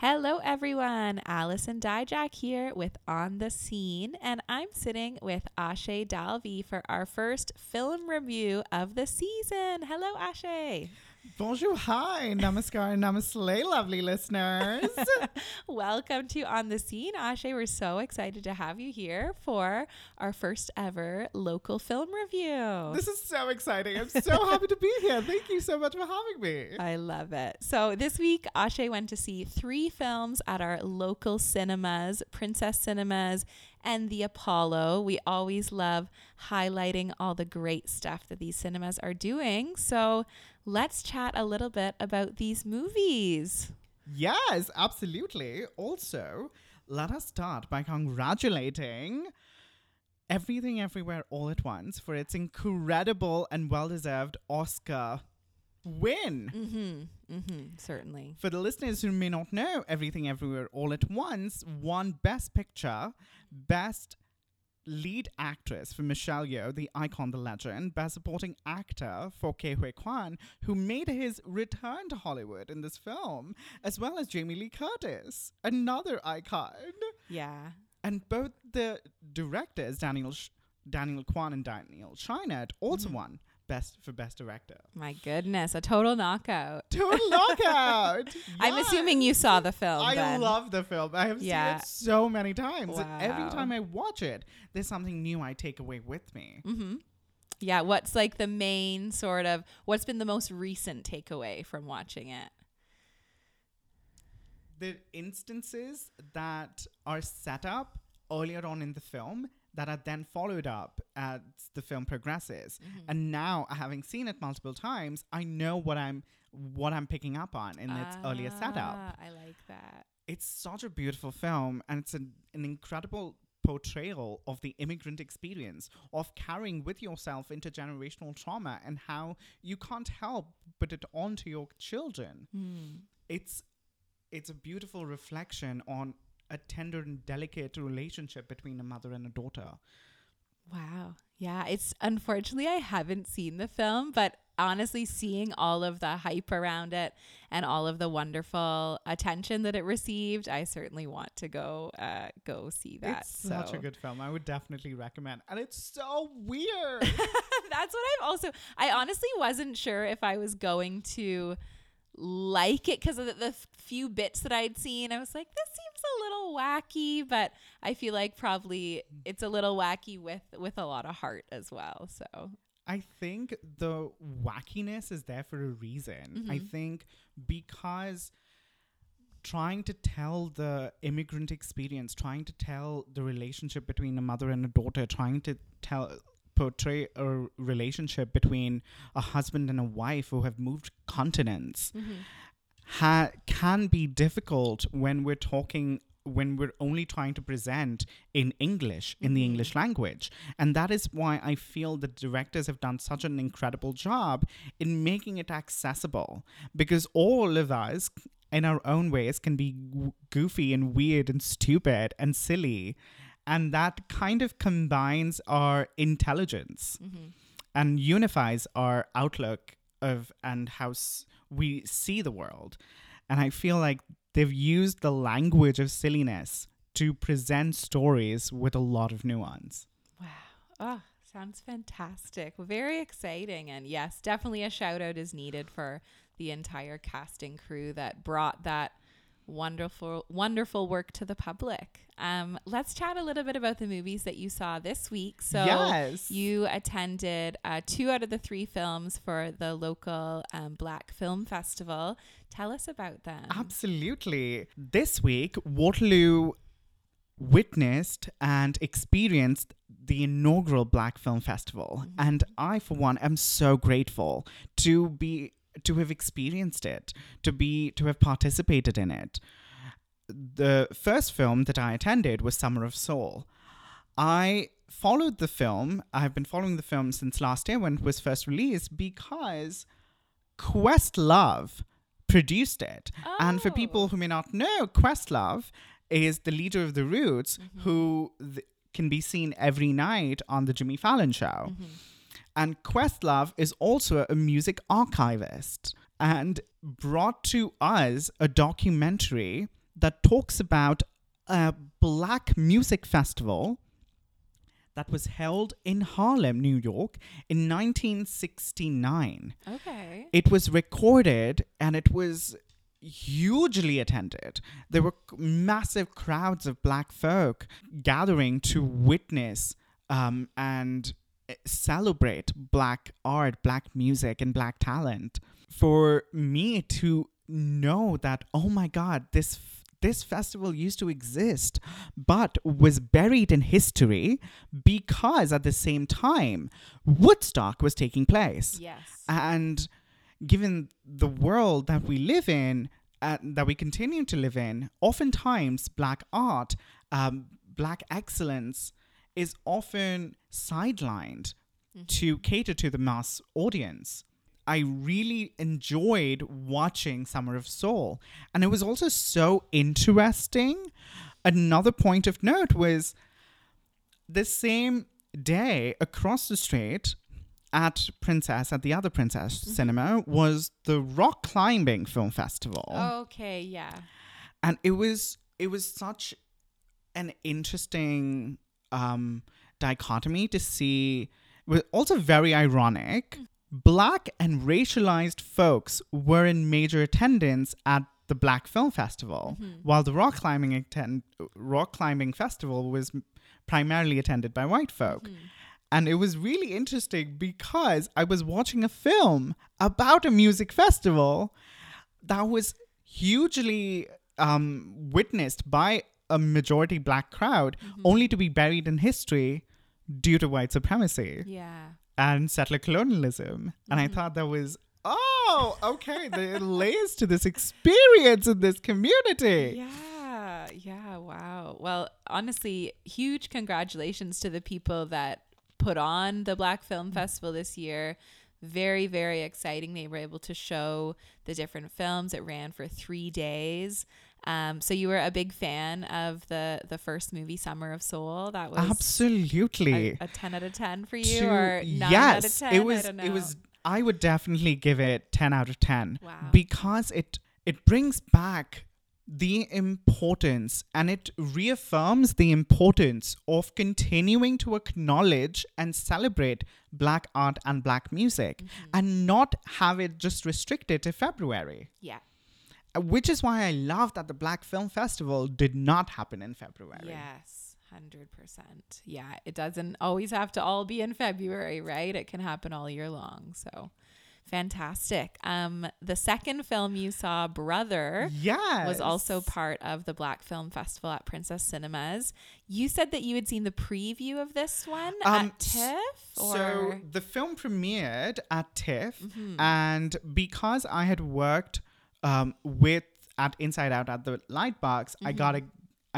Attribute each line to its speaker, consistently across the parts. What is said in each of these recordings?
Speaker 1: Hello, everyone. Allison Dijak here with On the Scene, and I'm sitting with Aashay Dalvi for our first film review of the season. Hello, Aashay.
Speaker 2: Bonjour, hi, namaskar, namaste, lovely listeners.
Speaker 1: Welcome to On the Scene, Aashay. We're so excited to have you here for our first ever local film review.
Speaker 2: This is so exciting. I'm so happy to be here. Thank you so much for having me.
Speaker 1: I love it. So this week, Aashay went to see three films at our local cinemas, Princess Cinemas and the Apollo. We always love highlighting all the great stuff that these cinemas are doing. So let's chat a little bit about these movies.
Speaker 2: Yes, absolutely. Also, let us start by congratulating Everything Everywhere All at Once for its incredible and well deserved Oscar win.
Speaker 1: Mm-hmm. Mm-hmm. Certainly.
Speaker 2: For the listeners who may not know, Everything Everywhere All at Once won Best Picture, Best Lead Actress for Michelle Yeoh, the icon, the legend, Best Supporting Actor for Ke Huy Quan, who made his return to Hollywood in this film, as well as Jamie Lee Curtis, another icon.
Speaker 1: Yeah.
Speaker 2: And both the directors, Daniel Sh- Daniel Kwan and Daniel Scheinert, also
Speaker 1: Mm-hmm.
Speaker 2: won Best for Best Director.
Speaker 1: My goodness, a total knockout.
Speaker 2: Total knockout.
Speaker 1: I'm assuming you saw the film.
Speaker 2: I
Speaker 1: then.
Speaker 2: love the film. I have
Speaker 1: Yeah.
Speaker 2: seen it so many times. And every time I watch it, there's something new I take away with me.
Speaker 1: Mm-hmm. Yeah. What's like the main sort of what's been the most recent takeaway from watching it?
Speaker 2: The instances that are set up earlier on in the film that are then followed up as the film progresses. And now, having seen it multiple times, I know what I'm what I'm picking up on in its earlier setup.
Speaker 1: Ah, I like that.
Speaker 2: it's such a beautiful film and it's an, an incredible portrayal of the immigrant experience of carrying with yourself intergenerational trauma and how you can't help put it onto your children
Speaker 1: Hmm.
Speaker 2: it's it's a beautiful reflection on a tender and delicate relationship between a mother and a daughter
Speaker 1: Wow. Yeah, it's unfortunately I haven't seen the film, but honestly seeing all of the hype around it and all of the wonderful attention that it received, I certainly want to go uh go see that.
Speaker 2: it's such a good film i would definitely recommend and it's so weird
Speaker 1: That's what I've also I honestly wasn't sure if I was going to like it because of the, the few bits that I'd seen. I was like, this seems a little wacky, but I feel like probably it's a little wacky with with a lot of heart as well. So
Speaker 2: I think the wackiness is there for a reason. I mm-hmm. think because trying to tell the immigrant experience, trying to tell the relationship between a mother and a daughter, trying to tell portray a relationship between a husband and a wife who have moved continents mm-hmm. Ha- can be difficult when we're talking when we're only trying to present in English, in the mm-hmm. English language. And that is why I feel the directors have done such an incredible job in making it accessible. Because all of us, in our own ways, can be goofy and weird and stupid and silly. And that kind of combines our intelligence mm-hmm. and unifies our outlook of and how s- we see the world. And I feel like they've used the language of silliness to present stories with a lot of nuance.
Speaker 1: Wow. Oh, sounds fantastic. Very exciting. And yes, definitely a shout out is needed for the entire casting crew that brought that wonderful, wonderful work to the public. Um, let's chat a little bit about the movies that you saw this week. So
Speaker 2: Yes.
Speaker 1: you attended uh, two out of the three films for the local um, Black Film Festival. Tell us about them.
Speaker 2: Absolutely. This week, Waterloo witnessed and experienced the inaugural Black Film Festival. And I, for one, am so grateful to be to have experienced it, to be to have participated in it. The first film that I attended was Summer of Soul. I followed the film. I've been following the film since last year when it was first released because Questlove produced it. And for
Speaker 1: Oh.
Speaker 2: people who may not know, Questlove is the leader of the Roots mm-hmm. who th- can be seen every night on the Jimmy Fallon show. Mm-hmm. And Questlove is also a music archivist and brought to us a documentary that talks about a black music festival that was held in Harlem, New York in 1969.
Speaker 1: Okay.
Speaker 2: It was recorded and it was hugely attended. There were massive crowds of black folk gathering to witness um, and celebrate black art, black music, and black talent. For me to know that, oh my God, this this festival used to exist, but was buried in history because at the same time, Woodstock was taking place.
Speaker 1: Yes.
Speaker 2: And given the world that we live in, uh, that we continue to live in, oftentimes black art, um, black excellence is often sidelined mm-hmm. to cater to the mass audience. I really enjoyed watching Summer of Soul. And it was also so interesting. Another point of note was the same day across the street at Princess, at the other Princess mm-hmm. Cinema, was the Rock Climbing Film Festival.
Speaker 1: okay. Yeah.
Speaker 2: And it was it was such an interesting um dichotomy to see was also very ironic. Black and racialized folks were in major attendance at the Black Film Festival, while the rock climbing attend- rock climbing festival was primarily attended by white folk. And it was really interesting because I was watching a film about a music festival that was hugely um, witnessed by a majority black crowd, only to be buried in history due to white supremacy
Speaker 1: Yeah.
Speaker 2: and settler colonialism. And
Speaker 1: Mm-hmm.
Speaker 2: I thought that was, oh, okay, there are layers to this experience in this community.
Speaker 1: Yeah, yeah, wow. Well, honestly, huge congratulations to the people that put on the Black Film Festival this year. Very, very exciting. They were able to show the different films. It ran for three days. Um, so you were a big fan of the the first movie, Summer of Soul. That was
Speaker 2: Absolutely.
Speaker 1: a, a ten out of ten for you,
Speaker 2: to-
Speaker 1: or nine
Speaker 2: yes,
Speaker 1: out of ten.
Speaker 2: it was.
Speaker 1: I don't know.
Speaker 2: It was. I would definitely give it ten out of ten
Speaker 1: Wow.
Speaker 2: because it it brings back the importance and it reaffirms the importance of continuing to acknowledge and celebrate black art and black music
Speaker 1: Mm-hmm.
Speaker 2: and not have it just restricted to February.
Speaker 1: yeah.
Speaker 2: Uh, Which is why I love that the Black Film Festival did not happen in February.
Speaker 1: Yes, hundred percent. Yeah, it doesn't always have to all be in February, right? It can happen all year long. So fantastic. Um, the second film you saw, Brother,
Speaker 2: Yes.
Speaker 1: was also part of the Black Film Festival at Princess Cinemas. You said that you had seen the preview of this one
Speaker 2: Um,
Speaker 1: at TIFF,
Speaker 2: So
Speaker 1: or Mm-hmm.
Speaker 2: the film premiered at TIFF, and because I had worked um, with at Inside Out at the Lightbox, I got a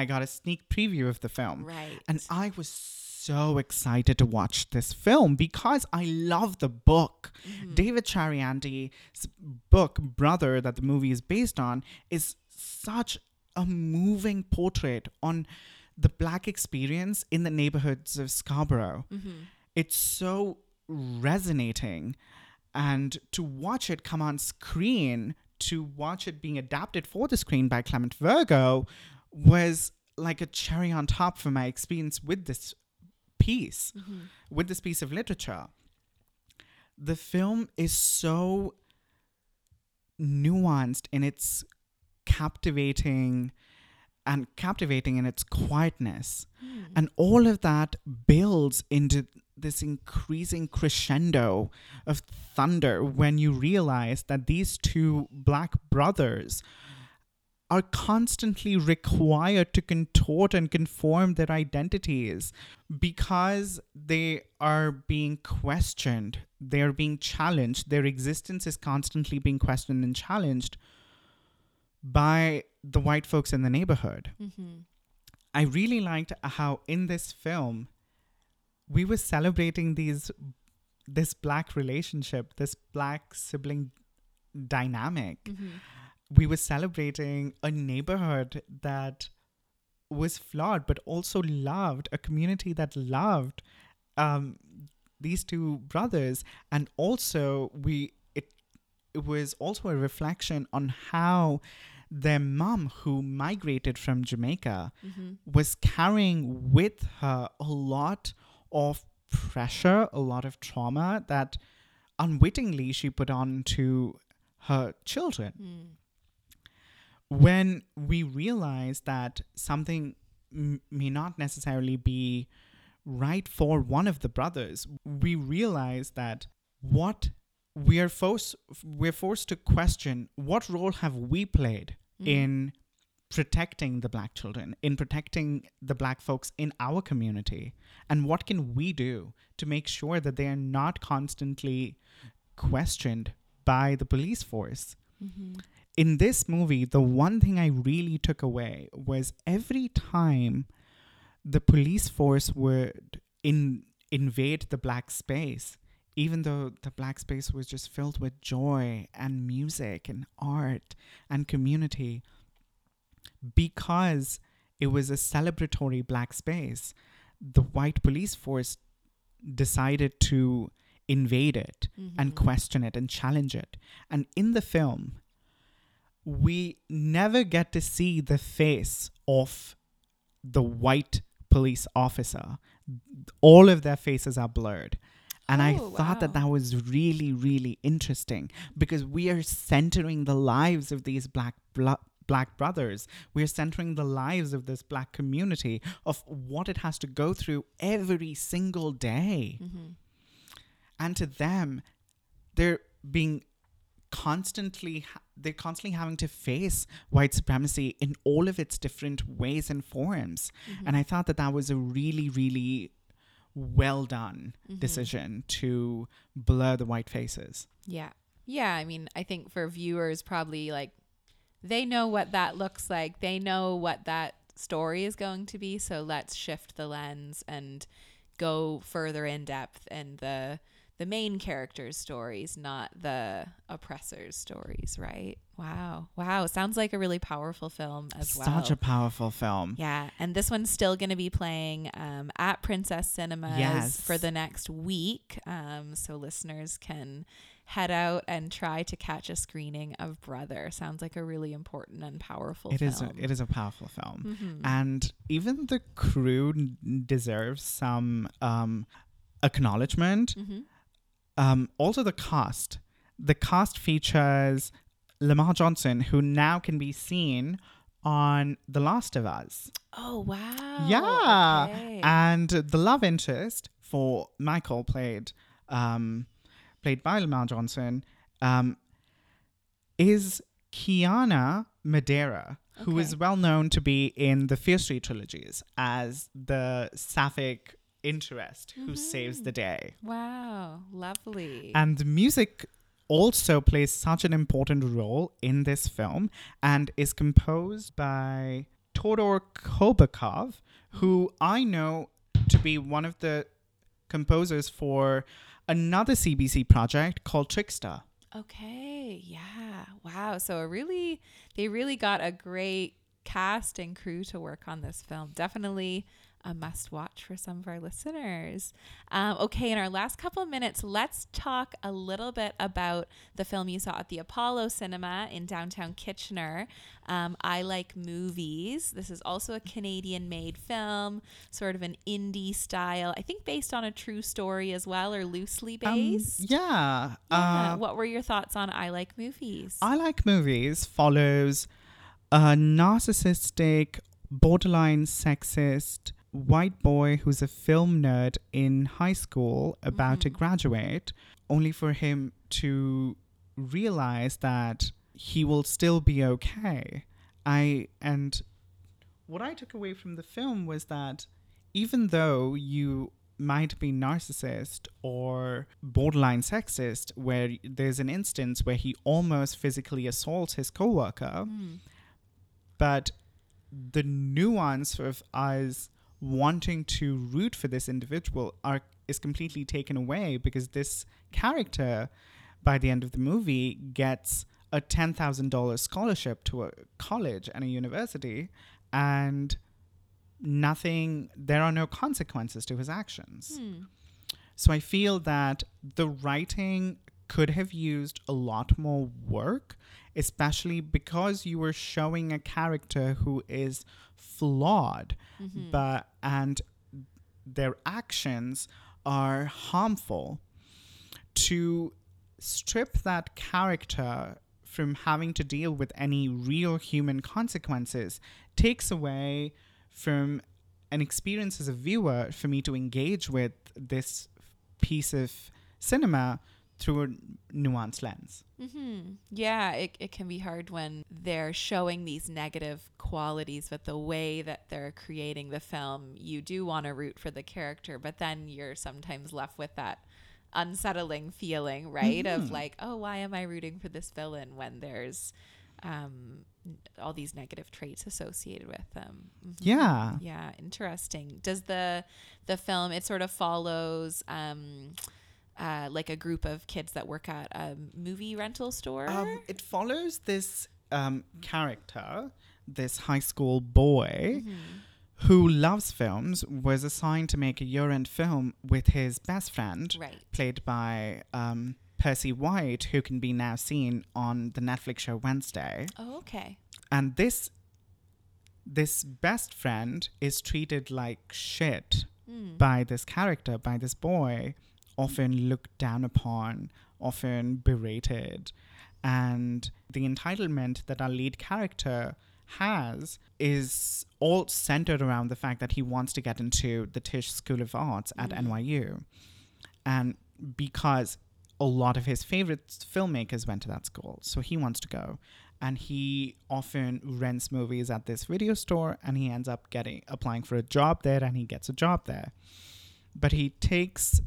Speaker 2: I got a sneak preview of the film,
Speaker 1: Mm-hmm. right?
Speaker 2: and I was so excited to watch this film because I love the book.
Speaker 1: Mm-hmm.
Speaker 2: David Chariandi's book, Brother, that the movie is based on, is such a moving portrait on the black experience in the neighborhoods of Scarborough. It's so resonating. And to watch it come on screen, to watch it being adapted for the screen by Clement Virgo, was like a cherry on top for my experience with this piece, mm-hmm. with this piece of literature. The film is so nuanced in its captivating and captivating in its quietness. Hmm. And all of that builds into this increasing crescendo of thunder when you realize that these two black brothers are constantly required to contort and conform their identities because they are being questioned, they are being challenged, their existence is constantly being questioned and challenged by the white folks in the neighborhood.
Speaker 1: Mm-hmm.
Speaker 2: I really liked how in this film we were celebrating these this black relationship, this black sibling dynamic.
Speaker 1: Mm-hmm.
Speaker 2: We were celebrating a neighborhood that was flawed but also loved, a community that loved um, these two brothers and also we it it was also a reflection on how their mom, who migrated from Jamaica,
Speaker 1: Mm-hmm.
Speaker 2: was carrying with her a lot of pressure, a lot of trauma that unwittingly she put on to her children.
Speaker 1: Mm.
Speaker 2: When we realize that something m- may not necessarily be right for one of the brothers, we realize that what we are forced we're forced to question what role have we played
Speaker 1: Mm.
Speaker 2: in protecting the black children, in protecting the black folks in our community? And what can we do to make sure that they are not constantly questioned by the police force?
Speaker 1: Mm-hmm.
Speaker 2: In this movie, the one thing I really took away was every time the police force would in, invade the black space, even though the black space was just filled with joy and music and art and community, because it was a celebratory black space, the white police force decided to invade it and
Speaker 1: Mm-hmm.
Speaker 2: question it and challenge it. And in the film, we never get to see the face of the white police officer. All of their faces are blurred. And I
Speaker 1: Oh,
Speaker 2: thought that that was really, really interesting because we are centering the lives of these black blo- black brothers. We're centering the lives of this black community of what it has to go through every single day
Speaker 1: Mm-hmm.
Speaker 2: and to them they're being constantly they're constantly having to face white supremacy in all of its different ways and forms
Speaker 1: Mm-hmm.
Speaker 2: and i thought that that was a really really well done
Speaker 1: Mhm.
Speaker 2: decision to blur the white faces
Speaker 1: Yeah. Yeah. I mean, I think for viewers, probably like they know what that looks like. They know what that story is going to be. So let's shift the lens and go further in depth in the the main characters' stories, not the oppressors' stories, right? Wow. Wow. Sounds like a really powerful film as well.
Speaker 2: such a powerful film
Speaker 1: Yeah, and this one's still going to be playing um, at Princess Cinemas
Speaker 2: Yes.
Speaker 1: for the next week. Um, so listeners can head out and try to catch a screening of Brother. Sounds like a really important and powerful
Speaker 2: It
Speaker 1: film.
Speaker 2: is. A, it is a powerful film,
Speaker 1: Mhm.
Speaker 2: and even the crew n- deserves some um, acknowledgement.
Speaker 1: Mhm.
Speaker 2: Um, also, the cast. The cast features Lamar Johnson, who now can be seen on The Last of Us.
Speaker 1: Oh wow!
Speaker 2: yeah,
Speaker 1: Okay.
Speaker 2: and the love interest for Michael played um, played by Lamar Johnson um, is Kiana Madeira, who is well known to be in the Fear Street trilogies as the sapphic interest who saves
Speaker 1: Mhm.
Speaker 2: the day.
Speaker 1: wow, lovely.
Speaker 2: And the music also plays such an important role in this film and is composed by Todor Kobakov, who I know to be one of the composers for another CBC project called Trickster.
Speaker 1: Okay, yeah. Wow. So really they really got a great cast and crew to work on this film. Definitely a must watch for some of our listeners. Um, okay, in our last couple of minutes, let's talk a little bit about the film you saw at the Apollo Cinema in downtown Kitchener. Um, I like movies. This is also a Canadian made film, sort of an indie style, I think based on a true story as well, or loosely
Speaker 2: Um,
Speaker 1: based.
Speaker 2: yeah.
Speaker 1: Yeah.
Speaker 2: uh,
Speaker 1: what were your thoughts on I Like Movies?
Speaker 2: I Like Movies follows a narcissistic, borderline sexist white boy who's a film nerd in high school about to
Speaker 1: Mhm.
Speaker 2: graduate, only for him to realize that he will still be okay. I and what I took away from the film was that even though you might be narcissist or borderline sexist where there's an instance where he almost physically assaults his coworker
Speaker 1: Mm.
Speaker 2: but the nuance of us wanting to root for this individual are is completely taken away because this character by the end of the movie gets a $10,000 scholarship to a college and a university and nothing there are no consequences to his actions
Speaker 1: Hmm.
Speaker 2: so I feel that the writing could have used a lot more work. especially because you were showing a character who is flawed,
Speaker 1: Mm-hmm.
Speaker 2: but and their actions are harmful. To strip that character from having to deal with any real human consequences takes away from an experience as a viewer for me to engage with this piece of cinema through a nuanced lens.
Speaker 1: Mm-hmm. Yeah, it, it can be hard when they're showing these negative qualities, but the way that they're creating the film, you do want to root for the character, but then you're sometimes left with that unsettling feeling, right? Of
Speaker 2: Mhm.
Speaker 1: like, oh, why am I rooting for this villain when there's um, all these negative traits associated with them? Mhm.
Speaker 2: Yeah.
Speaker 1: Yeah, interesting. Does the the film it sort of follows um uh, like a group of kids that work at a movie rental store?
Speaker 2: Um, it follows this um, character, this high school boy
Speaker 1: Mhm.
Speaker 2: who loves films, was assigned to make a year end film with his best friend,
Speaker 1: Right.
Speaker 2: played by um, Percy White, who can be now seen on the Netflix show Wednesday.
Speaker 1: Oh, okay.
Speaker 2: And this this best friend is treated like shit
Speaker 1: Mm.
Speaker 2: by this character, by this boy, often looked down upon, often berated. And the entitlement that our lead character has is all centered around the fact that he wants to get into the Tisch School of Arts at
Speaker 1: Mm.
Speaker 2: NYU. And because a lot of his favorite filmmakers went to that school, so he wants to go. And he often rents movies at this video store and he ends up getting applying for a job there and he gets a job there. But he takes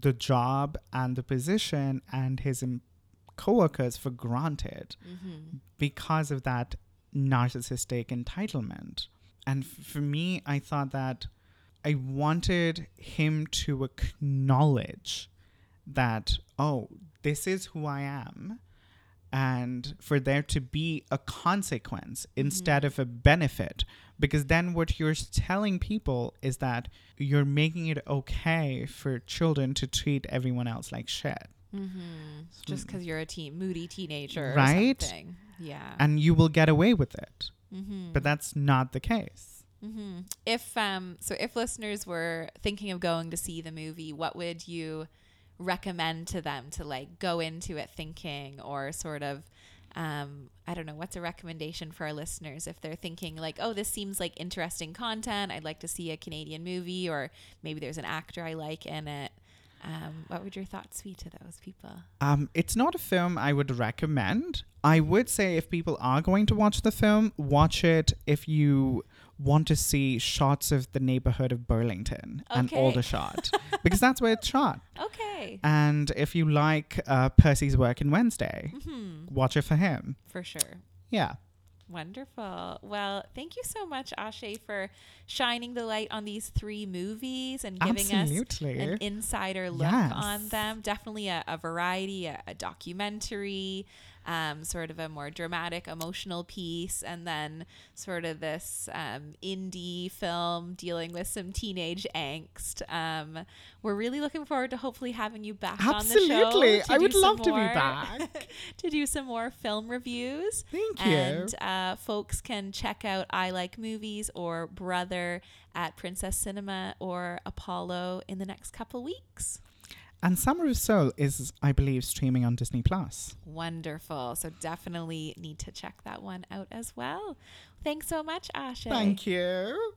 Speaker 2: the job and the position and his em- coworkers for granted
Speaker 1: Mm-hmm.
Speaker 2: because of that narcissistic entitlement. And f- for me, I thought that I wanted him to acknowledge that, oh, this is who I am. And for there to be a consequence instead of a benefit. Because then what you're telling people is that you're making it okay for children to treat everyone else like shit.
Speaker 1: Mm-hmm. Just because you're a teen, moody teenager,
Speaker 2: Right?
Speaker 1: Or something. Yeah.
Speaker 2: And you will get away with it.
Speaker 1: mm-hmm.
Speaker 2: But that's not the case.
Speaker 1: Mm-hmm. If um, so, if listeners were thinking of going to see the movie, what would you recommend to them to like go into it thinking, or sort of, um, I don't know, what's a recommendation for our listeners if they're thinking like, oh, this seems like interesting content, I'd like to see a Canadian movie, or maybe there's an actor I like in it. Um, what would your thoughts be to those people?
Speaker 2: Um, it's not a film I would recommend. I would say if people are going to watch the film, watch it if you want to see shots of the neighborhood of Burlington and
Speaker 1: Okay.
Speaker 2: Aldershot, because that's where it's shot.
Speaker 1: Okay.
Speaker 2: And if you like uh, Percy's work in Wednesday,
Speaker 1: Mm-hmm.
Speaker 2: watch it for him.
Speaker 1: For sure.
Speaker 2: Yeah.
Speaker 1: Wonderful. Well, thank you so much, Aashay, for shining the light on these three movies and giving us an insider look
Speaker 2: Yes.
Speaker 1: on them. Definitely a, a variety, a, a documentary, um, sort of a more dramatic, emotional piece, and then sort of this um, indie film dealing with some teenage angst. Um, we're really looking forward to hopefully having you back on the show.
Speaker 2: Absolutely. I would love to be back.
Speaker 1: to do some more film reviews.
Speaker 2: Thank you.
Speaker 1: And uh, folks can check out I Like Movies or Brother at Princess Cinema or Apollo in the next couple weeks.
Speaker 2: And Summer of Soul is, I believe, streaming on Disney Plus.
Speaker 1: Wonderful. So definitely need to check that one out as well. Thanks so much, Aashay.
Speaker 2: Thank you.